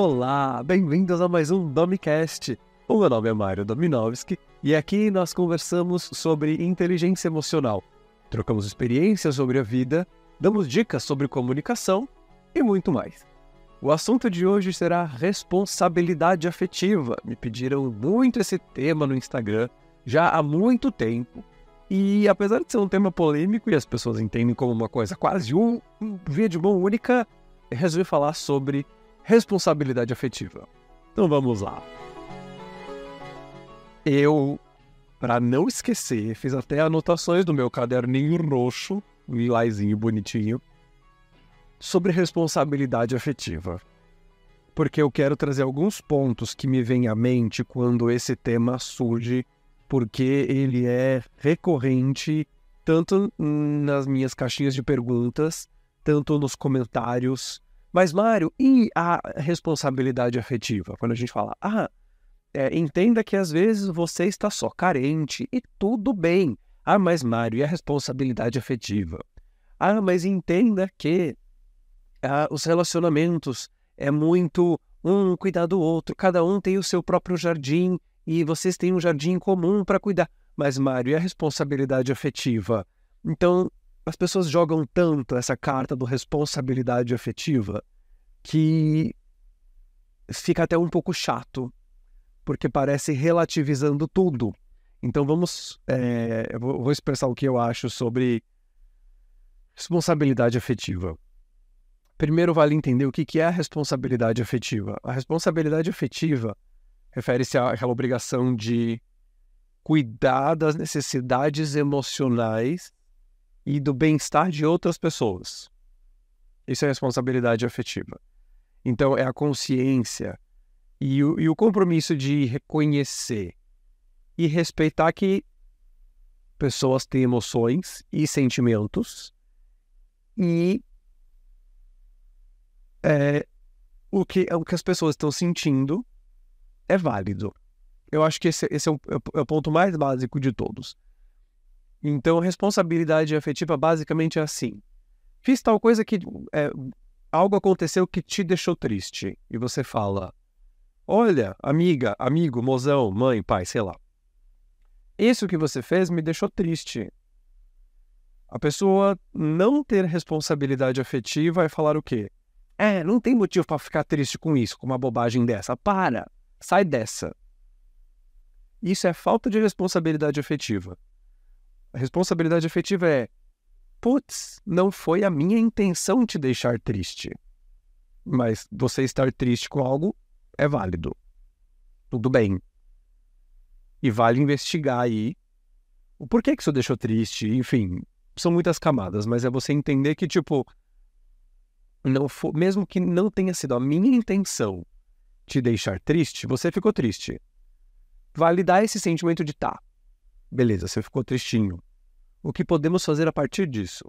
Olá, bem-vindos a mais um Domicast. O meu nome é Mário Dominovski e aqui nós conversamos sobre inteligência emocional. Trocamos experiências sobre a vida, damos dicas sobre comunicação e muito mais. O assunto de hoje será responsabilidade afetiva. Me pediram muito esse tema no Instagram já há muito tempo. E apesar de ser um tema polêmico e as pessoas entendem como uma coisa quase um, um via de mão única, resolvi falar sobre responsabilidade afetiva. Então vamos lá. Eu, para não esquecer, fiz até anotações no meu caderninho roxo, lilazinho bonitinho, sobre responsabilidade afetiva. Porque eu quero trazer alguns pontos que me vêm à mente quando esse tema surge, porque ele é recorrente tanto nas minhas caixinhas de perguntas, tanto nos comentários, mas, Mário, e a responsabilidade afetiva? Quando a gente fala, ah, é, entenda que às vezes você está só carente e tudo bem. Ah, mas, Mário, e a responsabilidade afetiva? Ah, mas entenda que ah, os relacionamentos é muito um cuidar do outro, cada um tem o seu próprio jardim e vocês têm um jardim comum para cuidar. Mas, Mário, e a responsabilidade afetiva? Então, as pessoas jogam tanto essa carta do responsabilidade afetiva que fica até um pouco chato, porque parece relativizando tudo. Então vamos, é, eu vou expressar o que eu acho sobre responsabilidade afetiva. Primeiro vale entender o que é a responsabilidade afetiva. A responsabilidade afetiva refere-se àquela obrigação de cuidar das necessidades emocionais e do bem-estar de outras pessoas. Isso é responsabilidade afetiva. Então, é a consciência e o, e o compromisso de reconhecer e respeitar que pessoas têm emoções e sentimentos e é, o, que, o que as pessoas estão sentindo é válido. Eu acho que esse, esse é, o, é o ponto mais básico de todos. Então, responsabilidade afetiva basicamente é assim: fiz tal coisa que é, algo aconteceu que te deixou triste e você fala: Olha, amiga, amigo, mozão, mãe, pai, sei lá. Isso que você fez me deixou triste. A pessoa não ter responsabilidade afetiva vai falar o quê? É, não tem motivo para ficar triste com isso, com uma bobagem dessa. Para, sai dessa. Isso é falta de responsabilidade afetiva. A responsabilidade afetiva é: putz, não foi a minha intenção te deixar triste. Mas você estar triste com algo é válido. Tudo bem. E vale investigar aí o porquê que isso deixou triste. Enfim, são muitas camadas, mas é você entender que, tipo, não for, mesmo que não tenha sido a minha intenção te deixar triste, você ficou triste. Validar esse sentimento de tá, Beleza, você ficou tristinho. O que podemos fazer a partir disso?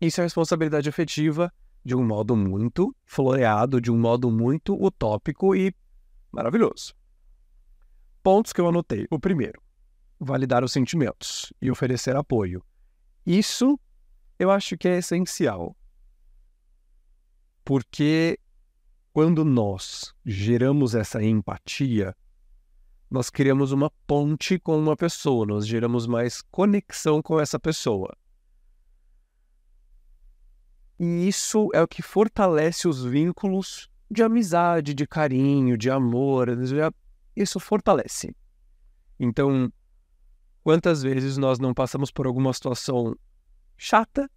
Isso é responsabilidade afetiva de um modo muito floreado, de um modo muito utópico e maravilhoso. Pontos que eu anotei. O primeiro, validar os sentimentos e oferecer apoio. Isso eu acho que é essencial. Porque quando nós geramos essa empatia, nós criamos uma ponte com uma pessoa, nós geramos mais conexão com essa pessoa. E isso é o que fortalece os vínculos de amizade, de carinho, de amor. Isso fortalece. Então, quantas vezes nós não passamos por alguma situação chata?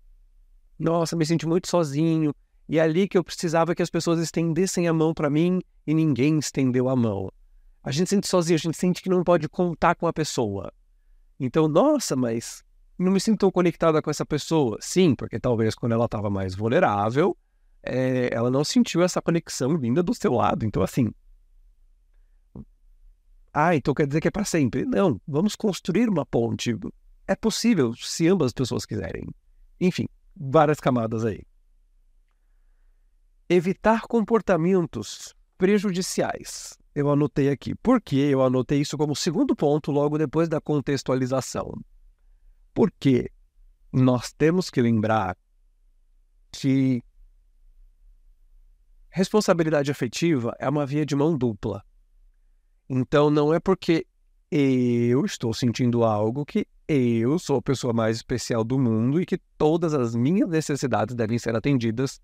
Nossa, me senti muito sozinho. E é ali que eu precisava que as pessoas estendessem a mão para mim e ninguém estendeu a mão. A gente sente sozinho, a gente sente que não pode contar com a pessoa. Então, nossa, mas não me sinto conectada com essa pessoa. Sim, porque talvez quando ela estava mais vulnerável, é, ela não sentiu essa conexão vinda do seu lado. Então, assim. Ah, então quer dizer que é para sempre? Não, vamos construir uma ponte. É possível, se ambas as pessoas quiserem. Enfim, várias camadas aí. Evitar comportamentos prejudiciais eu anotei aqui. Por que eu anotei isso como segundo ponto logo depois da contextualização? Porque nós temos que lembrar que responsabilidade afetiva é uma via de mão dupla. Então não é porque eu estou sentindo algo que eu sou a pessoa mais especial do mundo e que todas as minhas necessidades devem ser atendidas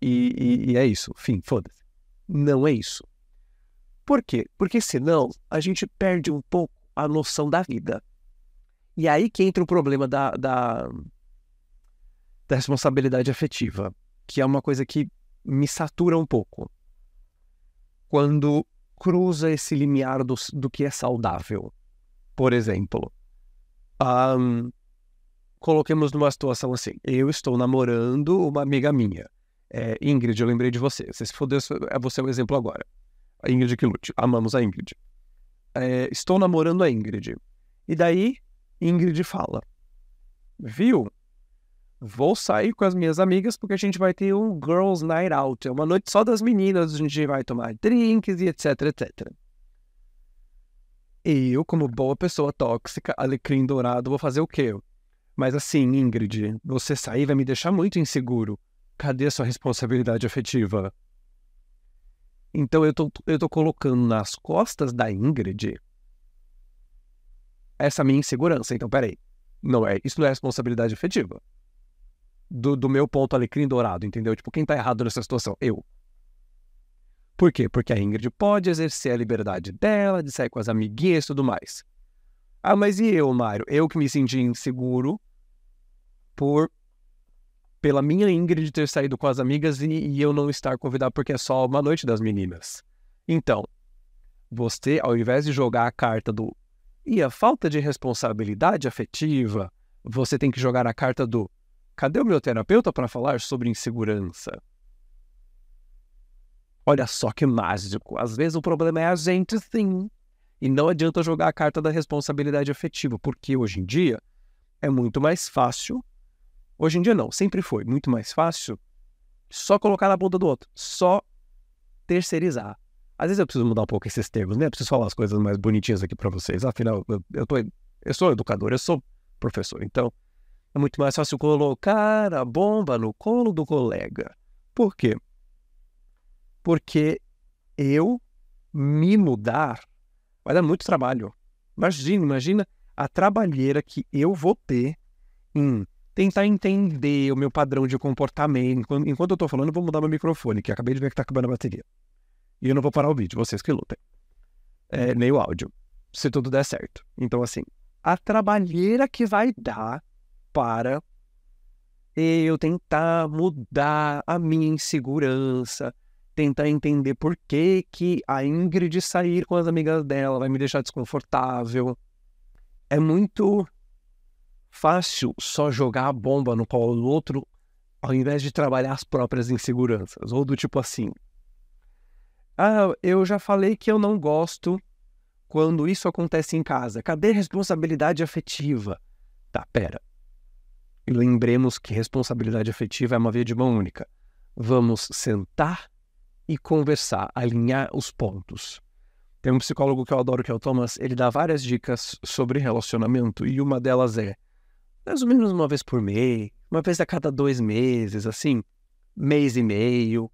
e, e, e é isso. Fim, foda-se. Não é isso. Por quê? Porque senão a gente perde um pouco a noção da vida. E aí que entra o problema da, da, da responsabilidade afetiva, que é uma coisa que me satura um pouco. Quando cruza esse limiar do, do que é saudável. Por exemplo, um, coloquemos numa situação assim: eu estou namorando uma amiga minha. É, Ingrid, eu lembrei de você. Se for é você o exemplo agora. A Ingrid que lute. Amamos a Ingrid. É, estou namorando a Ingrid. E daí, Ingrid fala: Viu? Vou sair com as minhas amigas porque a gente vai ter um Girls Night Out. É uma noite só das meninas, a gente vai tomar drinks e etc, etc. Eu, como boa pessoa tóxica, alecrim dourado, vou fazer o quê? Mas assim, Ingrid, você sair vai me deixar muito inseguro. Cadê a sua responsabilidade afetiva? Então eu tô, eu tô colocando nas costas da Ingrid essa minha insegurança. Então, peraí. Não é, isso não é responsabilidade afetiva. Do, do meu ponto alecrim dourado, entendeu? Tipo, quem tá errado nessa situação? Eu. Por quê? Porque a Ingrid pode exercer a liberdade dela, de sair com as amiguinhas e tudo mais. Ah, mas e eu, Mário? Eu que me senti inseguro por pela minha Ingrid ter saído com as amigas e, e eu não estar convidado porque é só uma noite das meninas. Então, você, ao invés de jogar a carta do e a falta de responsabilidade afetiva, você tem que jogar a carta do cadê o meu terapeuta para falar sobre insegurança? Olha só que mágico. Às vezes o problema é a gente, sim. E não adianta jogar a carta da responsabilidade afetiva, porque hoje em dia é muito mais fácil. Hoje em dia não, sempre foi muito mais fácil só colocar na bunda do outro, só terceirizar. Às vezes eu preciso mudar um pouco esses termos, né? Eu preciso falar as coisas mais bonitinhas aqui para vocês. Afinal, eu, eu, tô, eu sou educador, eu sou professor, então é muito mais fácil colocar a bomba no colo do colega. Por quê? porque eu me mudar vai dar muito trabalho. Imagina, imagina a trabalheira que eu vou ter em tentar entender o meu padrão de comportamento. Enquanto eu estou falando, eu vou mudar meu microfone, que acabei de ver que está acabando a bateria. E eu não vou parar o vídeo, vocês que lutem. É, nem o áudio, se tudo der certo. Então, assim, a trabalheira que vai dar para eu tentar mudar a minha insegurança, tentar entender por que, que a Ingrid sair com as amigas dela vai me deixar desconfortável. É muito fácil só jogar a bomba no colo do outro ao invés de trabalhar as próprias inseguranças. Ou do tipo assim: Ah, eu já falei que eu não gosto quando isso acontece em casa. Cadê responsabilidade afetiva? Tá, pera. Lembremos que responsabilidade afetiva é uma via de mão única. Vamos sentar e conversar, alinhar os pontos. Tem um psicólogo que eu adoro, que é o Thomas, ele dá várias dicas sobre relacionamento e uma delas é mais ou menos uma vez por mês, uma vez a cada dois meses, assim, mês e meio,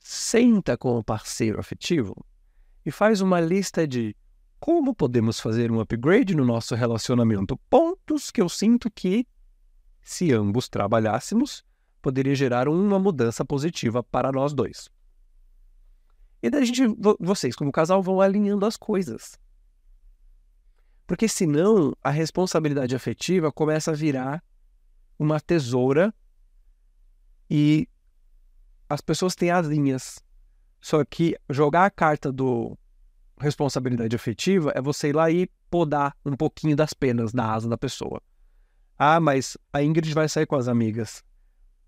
senta com o parceiro afetivo e faz uma lista de como podemos fazer um upgrade no nosso relacionamento. Pontos que eu sinto que, se ambos trabalhássemos, poderia gerar uma mudança positiva para nós dois. E daí a gente, vocês como casal vão alinhando as coisas. Porque senão a responsabilidade afetiva começa a virar uma tesoura e as pessoas têm asinhas. Só que jogar a carta do responsabilidade afetiva é você ir lá e podar um pouquinho das penas da asa da pessoa. Ah, mas a Ingrid vai sair com as amigas.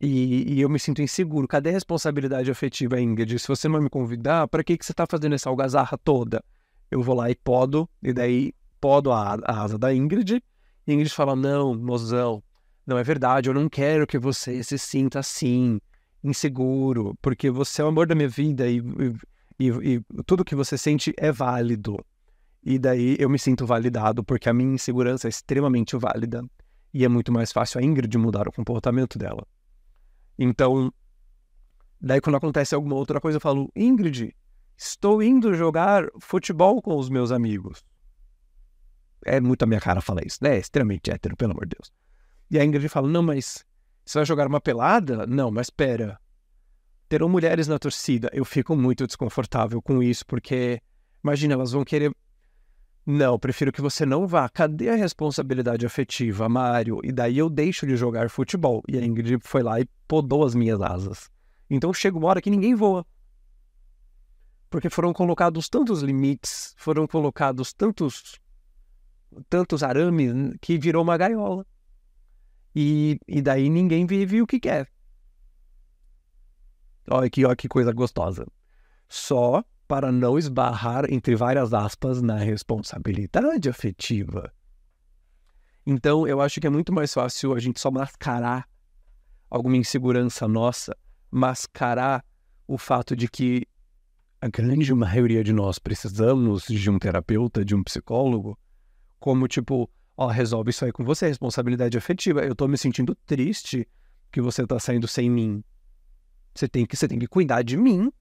E, e, eu me sinto inseguro. Cadê a responsabilidade afetiva, Ingrid? Se você não me convidar, para que, que você está fazendo essa algazarra toda? Eu vou lá e podo, e daí podo a, a asa da Ingrid. E Ingrid fala: Não, mozão, não é verdade, eu não quero que você se sinta assim, inseguro, porque você é o amor da minha vida e, e, e tudo que você sente é válido. E daí eu me sinto validado, porque a minha insegurança é extremamente válida. E é muito mais fácil a Ingrid mudar o comportamento dela. Então, Daí, quando acontece alguma outra coisa, eu falo: Ingrid, estou indo jogar futebol com os meus amigos. É muito a minha cara falar isso, né? É extremamente hétero, pelo amor de Deus. E a Ingrid fala: Não, mas você vai jogar uma pelada? Não, mas espera. Terão mulheres na torcida. Eu fico muito desconfortável com isso, porque imagina, elas vão querer. Não, prefiro que você não vá. Cadê a responsabilidade afetiva, Mário? E daí eu deixo de jogar futebol. E a Ingrid foi lá e podou as minhas asas. Então chega uma hora que ninguém voa. Porque foram colocados tantos limites, foram colocados tantos tantos arames que virou uma gaiola. E, e daí ninguém vive o que quer. Olha que, olha que coisa gostosa. Só para não esbarrar, entre várias aspas, na responsabilidade afetiva. Então, eu acho que é muito mais fácil a gente só mascarar alguma insegurança nossa, mascarar o fato de que a grande maioria de nós precisamos de um terapeuta, de um psicólogo, como tipo, ó, resolve isso aí com você, responsabilidade afetiva. Eu tô me sentindo triste que você tá saindo sem mim. Você tem que, você tem que cuidar de mim.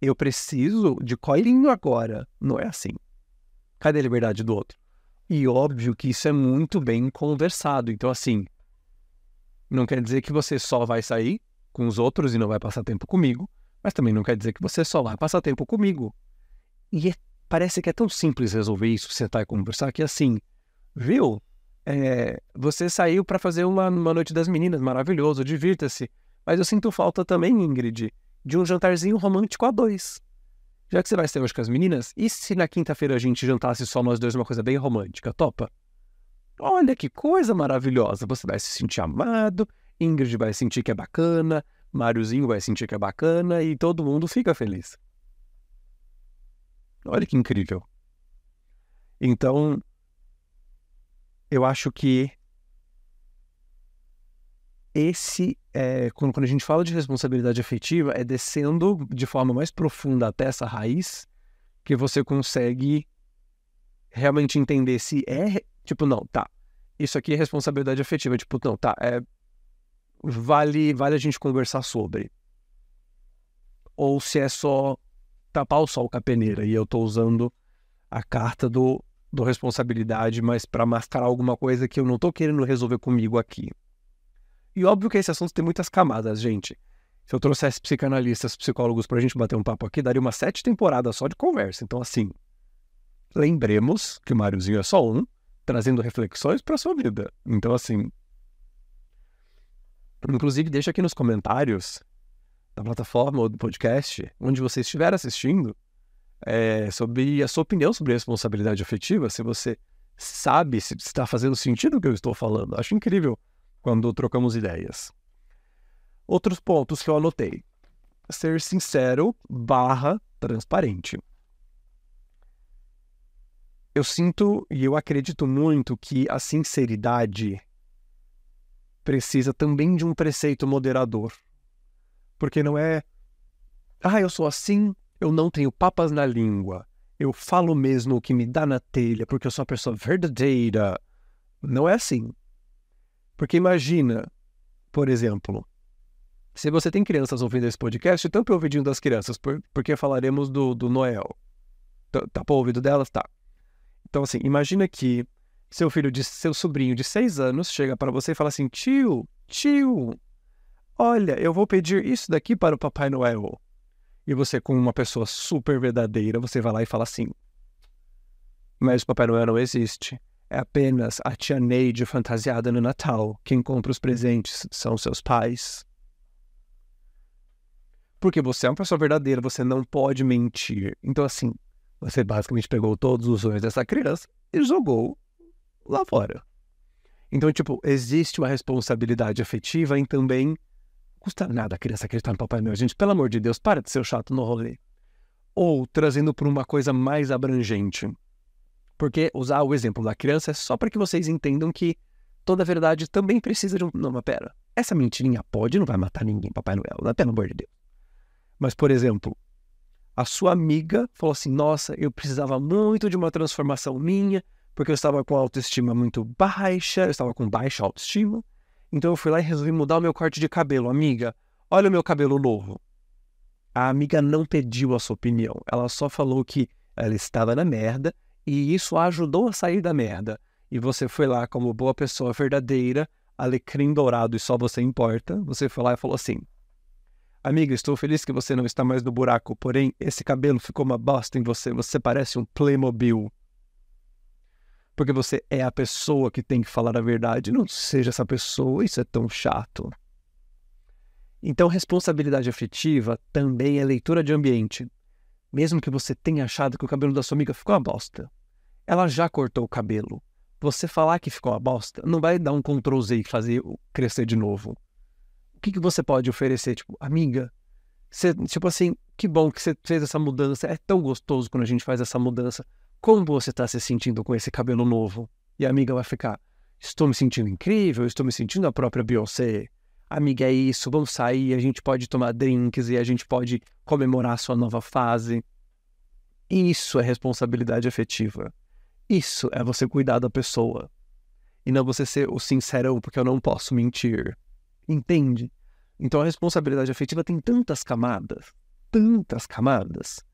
Eu preciso de coilinho agora. Não é assim. Cadê a liberdade do outro? E óbvio que isso é muito bem conversado. Então, assim, não quer dizer que você só vai sair com os outros e não vai passar tempo comigo, mas também não quer dizer que você só vai passar tempo comigo. E é, parece que é tão simples resolver isso, sentar e conversar, que assim, viu? É, você saiu para fazer uma, uma noite das meninas, maravilhoso, divirta-se. Mas eu sinto falta também, Ingrid, de um jantarzinho romântico a dois. Já que você vai sair hoje com as meninas, e se na quinta-feira a gente jantasse só nós dois uma coisa bem romântica? Topa? Olha que coisa maravilhosa! Você vai se sentir amado, Ingrid vai sentir que é bacana, Máriozinho vai sentir que é bacana e todo mundo fica feliz. Olha que incrível. Então, eu acho que esse, é, quando, quando a gente fala de responsabilidade afetiva, é descendo de forma mais profunda até essa raiz que você consegue realmente entender se é, tipo, não, tá, isso aqui é responsabilidade afetiva, tipo, não, tá, é, vale, vale a gente conversar sobre. Ou se é só tapar o sol com a peneira e eu tô usando a carta do, do responsabilidade, mas para mascarar alguma coisa que eu não tô querendo resolver comigo aqui. E óbvio que esse assunto tem muitas camadas, gente. Se eu trouxesse psicanalistas, psicólogos pra gente bater um papo aqui, daria uma sete temporadas só de conversa. Então, assim, lembremos que o Máriozinho é só um, trazendo reflexões para sua vida. Então, assim, inclusive deixa aqui nos comentários da plataforma ou do podcast, onde você estiver assistindo, é, sobre a sua opinião sobre responsabilidade afetiva, se você sabe se está fazendo sentido o que eu estou falando. Acho incrível quando trocamos ideias. Outros pontos que eu anotei. Ser sincero barra transparente. Eu sinto e eu acredito muito que a sinceridade precisa também de um preceito moderador. Porque não é, ah, eu sou assim, eu não tenho papas na língua, eu falo mesmo o que me dá na telha, porque eu sou uma pessoa verdadeira. Não é assim. Porque imagina, por exemplo, se você tem crianças ouvindo esse podcast, tampe o ouvidinho das crianças, porque falaremos do, do Noel. Tapou o ouvido delas? Tá. Então, assim, imagina que seu filho, de, seu sobrinho de seis anos, chega para você e fala assim: tio, tio, olha, eu vou pedir isso daqui para o Papai Noel. E você, como uma pessoa super verdadeira, você vai lá e fala assim: Mas o Papai Noel não existe. É apenas a tia Neide fantasiada no Natal. Quem compra os presentes são seus pais. Porque você é uma pessoa verdadeira, você não pode mentir. Então, assim, você basicamente pegou todos os sonhos dessa criança e jogou lá fora. Então, tipo, existe uma responsabilidade afetiva em também. Custa nada a criança acreditar no Papai Noel. Gente, pelo amor de Deus, para de ser chato no rolê. Ou trazendo para uma coisa mais abrangente. Porque usar o exemplo da criança é só para que vocês entendam que toda verdade também precisa de um. Não, mas pera. Essa mentirinha pode não vai matar ninguém, Papai Noel, né? pelo amor de Deus. Mas, por exemplo, a sua amiga falou assim: Nossa, eu precisava muito de uma transformação minha, porque eu estava com autoestima muito baixa, eu estava com baixa autoestima. Então eu fui lá e resolvi mudar o meu corte de cabelo. Amiga, olha o meu cabelo novo. A amiga não pediu a sua opinião, ela só falou que ela estava na merda e isso a ajudou a sair da merda. E você foi lá como boa pessoa verdadeira, alecrim dourado e só você importa, você foi lá e falou assim: Amiga, estou feliz que você não está mais no buraco, porém esse cabelo ficou uma bosta em você, você parece um Playmobil. Porque você é a pessoa que tem que falar a verdade, não seja essa pessoa, isso é tão chato. Então, responsabilidade afetiva também é leitura de ambiente. Mesmo que você tenha achado que o cabelo da sua amiga ficou uma bosta, ela já cortou o cabelo. Você falar que ficou uma bosta não vai dar um Ctrl Z e fazer crescer de novo. O que, que você pode oferecer? Tipo, amiga, você, tipo assim, que bom que você fez essa mudança. É tão gostoso quando a gente faz essa mudança. Como você está se sentindo com esse cabelo novo? E a amiga vai ficar, estou me sentindo incrível, estou me sentindo a própria Beyoncé amiga, é isso, vamos sair, a gente pode tomar drinks e a gente pode comemorar a sua nova fase. Isso é responsabilidade afetiva. Isso é você cuidar da pessoa. E não você ser o sincerão, porque eu não posso mentir. Entende? Então a responsabilidade afetiva tem tantas camadas, tantas camadas,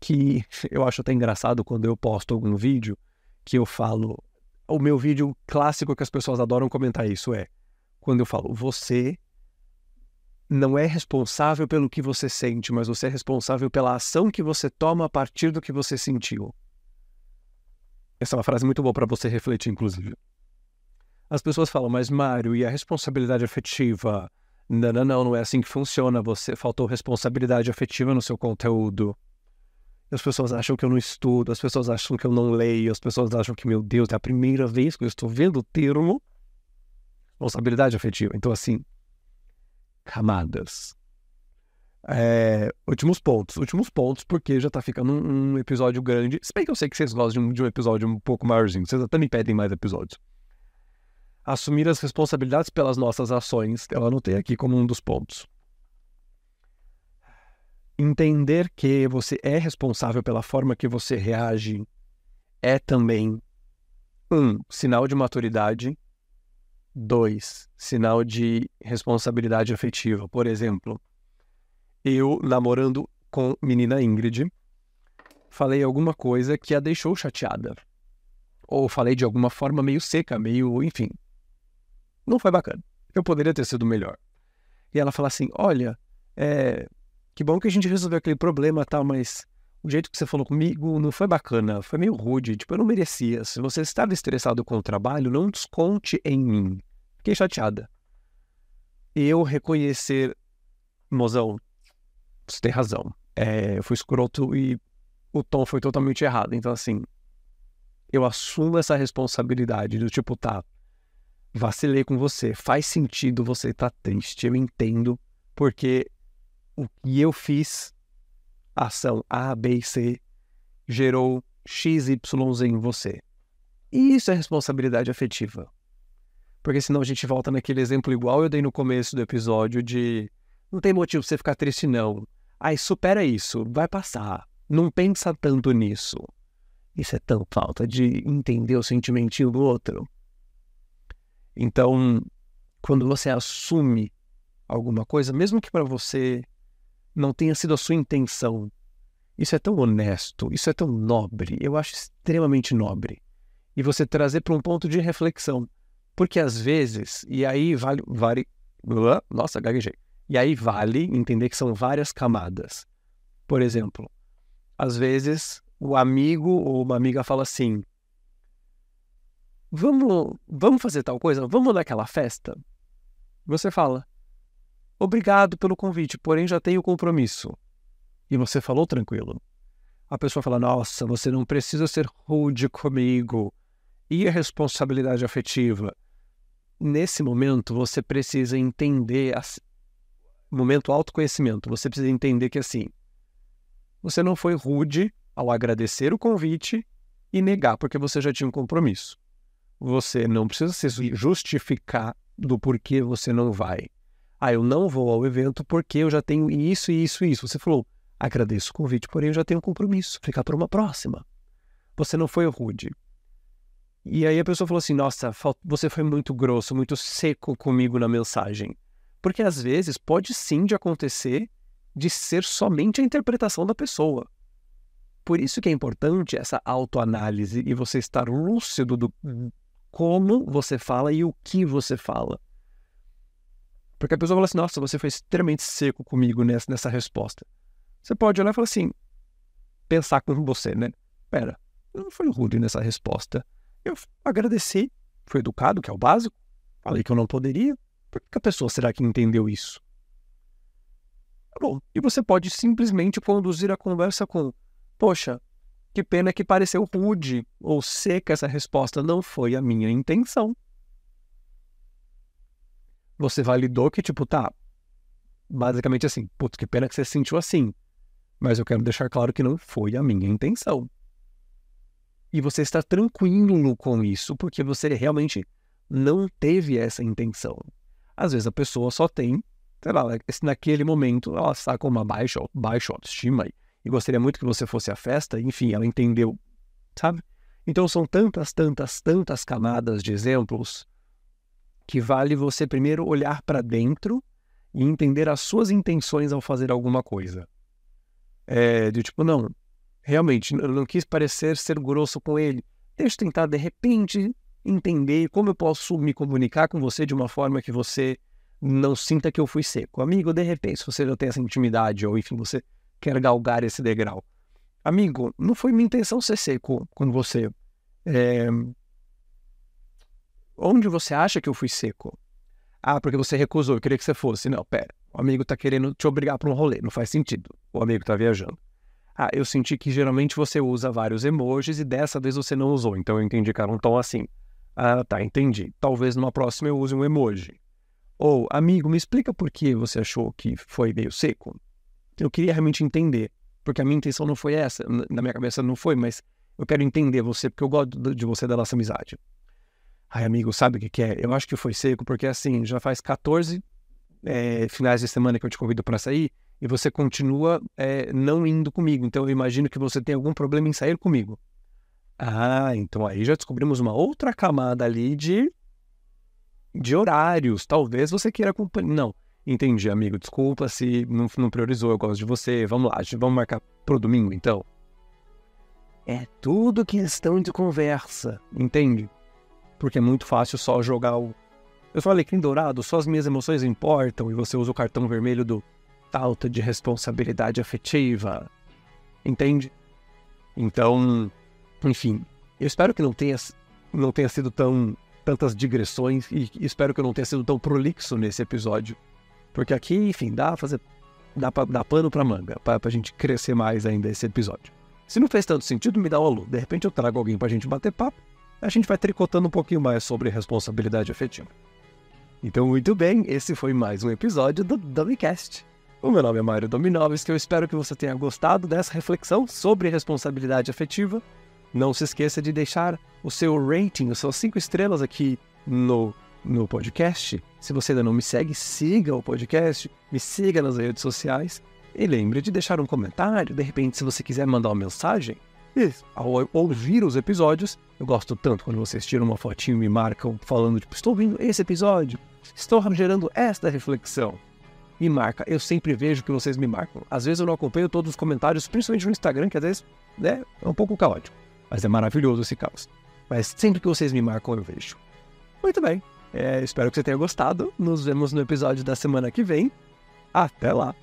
que eu acho até engraçado quando eu posto algum vídeo que eu falo. O meu vídeo clássico que as pessoas adoram comentar isso é quando eu falo você não é responsável pelo que você sente, mas você é responsável pela ação que você toma a partir do que você sentiu. Essa é uma frase muito boa para você refletir, inclusive. As pessoas falam, mas Mário, e a responsabilidade afetiva? Não, não, não, não é assim que funciona. Você faltou responsabilidade afetiva no seu conteúdo. As pessoas acham que eu não estudo, as pessoas acham que eu não leio, as pessoas acham que, meu Deus, é a primeira vez que eu estou vendo o termo responsabilidade afetiva. Então, assim, camadas. É, últimos pontos. Últimos pontos, porque já tá ficando um, um, episódio grande. Se bem que eu sei que vocês gostam de um, de um episódio um pouco maiorzinho, vocês até me pedem mais episódios. Assumir as responsabilidades pelas nossas ações, eu anotei aqui como um dos pontos. Entender que você é responsável pela forma que você reage é também um sinal de maturidade 2. Sinal de responsabilidade afetiva. Por exemplo, eu namorando com menina Ingrid, falei alguma coisa que a deixou chateada. Ou falei de alguma forma meio seca, meio, enfim. Não foi bacana. Eu poderia ter sido melhor. E ela fala assim: Olha, é, que bom que a gente resolveu aquele problema, tal, mas o jeito que você falou comigo não foi bacana, foi meio rude, tipo, eu não merecia. Se você estava estressado com o trabalho, não desconte em mim. Fiquei chateada. Eu reconhecer, mozão, você tem razão. É, eu fui escroto e o tom foi totalmente errado. Então, assim, eu assumo essa responsabilidade do tipo, tá, vacilei com você, faz sentido você estar tá triste, eu entendo, porque o que eu fiz a ação A, B e C gerou X, Y, Z em você. E isso é responsabilidade afetiva. Porque senão a gente volta naquele exemplo igual eu dei no começo do episódio de não tem motivo pra você ficar triste não. Ai, supera isso, vai passar. Não pensa tanto nisso. Isso é tão falta de entender o sentimentinho do outro. Então, quando você assume alguma coisa, mesmo que para você não tenha sido a sua intenção. Isso é tão honesto, isso é tão nobre, eu acho extremamente nobre. E você trazer para um ponto de reflexão. Porque às vezes, e aí vale, vale nossa, gaguejei. E aí vale entender que são várias camadas. Por exemplo, às vezes o amigo ou uma amiga fala assim: Vamos, vamos fazer tal coisa? Vamos naquela festa? Você fala: Obrigado pelo convite, porém já tenho compromisso. E você falou tranquilo. A pessoa fala: Nossa, você não precisa ser rude comigo. E a responsabilidade afetiva? Nesse momento, você precisa entender. Momento autoconhecimento. Você precisa entender que assim. Você não foi rude ao agradecer o convite e negar porque você já tinha um compromisso. Você não precisa se justificar do porquê você não vai. Ah, eu não vou ao evento porque eu já tenho isso, isso e isso. Você falou, agradeço o convite, porém eu já tenho um compromisso. Ficar para uma próxima. Você não foi rude. E aí a pessoa falou assim: Nossa, você foi muito grosso, muito seco comigo na mensagem. Porque às vezes pode sim de acontecer de ser somente a interpretação da pessoa. Por isso que é importante essa autoanálise e você estar lúcido do como você fala e o que você fala. Porque a pessoa fala assim, nossa, você foi extremamente seco comigo nessa, nessa resposta. Você pode olhar e falar assim, pensar com você, né? Pera, eu não fui rude nessa resposta. Eu agradeci, fui educado, que é o básico. Falei que eu não poderia. Por que a pessoa será que entendeu isso? Tá bom, e você pode simplesmente conduzir a conversa com: Poxa, que pena que pareceu rude ou seca essa resposta. Não foi a minha intenção. Você validou que, tipo, tá. Basicamente assim, putz, que pena que você se sentiu assim. Mas eu quero deixar claro que não foi a minha intenção. E você está tranquilo com isso, porque você realmente não teve essa intenção. Às vezes a pessoa só tem, sei lá, naquele momento ela está com uma baixa, baixa autoestima e, e gostaria muito que você fosse à festa, enfim, ela entendeu, sabe? Então são tantas, tantas, tantas camadas de exemplos que vale você primeiro olhar para dentro e entender as suas intenções ao fazer alguma coisa. É, de tipo, não, realmente, eu não quis parecer ser grosso com ele. Deixa eu tentar, de repente, entender como eu posso me comunicar com você de uma forma que você não sinta que eu fui seco. Amigo, de repente, se você não tem essa intimidade, ou enfim, você quer galgar esse degrau. Amigo, não foi minha intenção ser seco com você. É... Onde você acha que eu fui seco? Ah, porque você recusou, eu queria que você fosse. Não, pera. O amigo tá querendo te obrigar para um rolê, não faz sentido. O amigo tá viajando. Ah, eu senti que geralmente você usa vários emojis e dessa vez você não usou, então eu entendi que era um tom assim. Ah, tá, entendi. Talvez numa próxima eu use um emoji. Ou, amigo, me explica por que você achou que foi meio seco. Eu queria realmente entender, porque a minha intenção não foi essa, na minha cabeça não foi, mas eu quero entender você, porque eu gosto de você da nossa amizade. Ai, amigo, sabe o que, que é? Eu acho que foi seco, porque assim, já faz 14 é, finais de semana que eu te convido para sair e você continua é, não indo comigo. Então eu imagino que você tem algum problema em sair comigo. Ah, então aí já descobrimos uma outra camada ali de, de horários. Talvez você queira acompanhar. Não, entendi, amigo. Desculpa se não, não priorizou. Eu gosto de você. Vamos lá, vamos marcar pro domingo então. É tudo questão de conversa, entende? Porque é muito fácil só jogar o. Eu falei que em dourado só as minhas emoções importam e você usa o cartão vermelho do falta de responsabilidade afetiva. Entende? Então, enfim, eu espero que não tenha, não tenha sido tão tantas digressões e espero que eu não tenha sido tão prolixo nesse episódio. Porque aqui, enfim, dá pra fazer. dá, pra, dá pano pra manga, pra, pra gente crescer mais ainda esse episódio. Se não fez tanto sentido, me dá um alô. De repente eu trago alguém pra gente bater papo. A gente vai tricotando um pouquinho mais sobre responsabilidade afetiva. Então, muito bem, esse foi mais um episódio do Dummycast. O meu nome é Mário Dominovski, eu espero que você tenha gostado dessa reflexão sobre responsabilidade afetiva não se esqueça de deixar o seu rating, os seus cinco estrelas aqui no, no podcast. Se você ainda não me segue, siga o podcast, me siga nas redes sociais e lembre de deixar um comentário. De repente, se você quiser mandar uma mensagem, ao ouvir os episódios, eu gosto tanto quando vocês tiram uma fotinho e me marcam falando, tipo, estou ouvindo esse episódio, estou gerando esta reflexão. Me marca, eu sempre vejo que vocês me marcam. Às vezes eu não acompanho todos os comentários, principalmente no Instagram, que às vezes né, é um pouco caótico. Mas é maravilhoso esse caos. Mas sempre que vocês me marcam, eu vejo. Muito bem. É, espero que você tenha gostado. Nos vemos no episódio da semana que vem. Até lá!